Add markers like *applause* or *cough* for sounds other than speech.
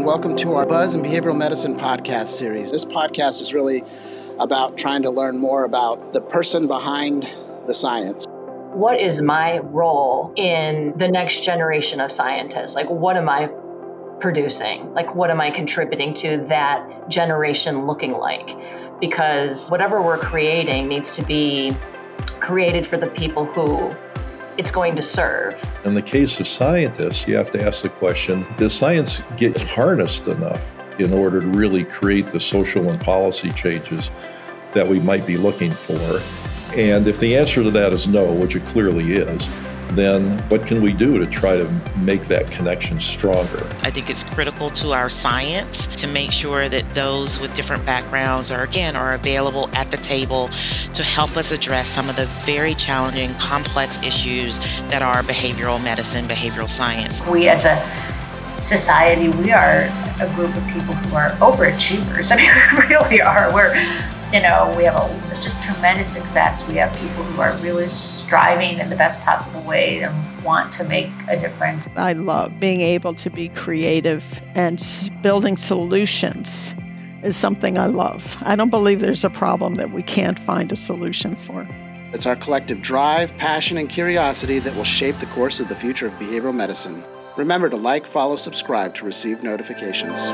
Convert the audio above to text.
and welcome to our Buzz in Behavioral Medicine podcast series. This podcast is really about trying to learn more about the person behind the science. What is my role in the next generation of scientists? Like, what am I producing? Like, what am I contributing to that generation looking like? Because whatever we're creating needs to be created for the people who it's going to serve. In the case of scientists, you have to ask the question does science get harnessed enough in order to really create the social and policy changes that we might be looking for? And if the answer to that is no, which it clearly is, then what can we do to try to make that connection stronger? I think it's critical to our science to make sure that those with different backgrounds are again are available at the table to help us address some of the very challenging, complex issues that are behavioral medicine, behavioral science. We as a society, we are a group of people who are overachievers. *laughs* I mean, we really are. We're, you know, we have a just tremendous success. We have people who are really striving in the best possible way and want to make a difference. I love being able to be creative and building solutions is something I love. I don't believe there's a problem that we can't find a solution for. It's our collective drive, passion, and curiosity that will shape the course of the future of behavioral medicine. Remember to like, follow, subscribe to receive notifications.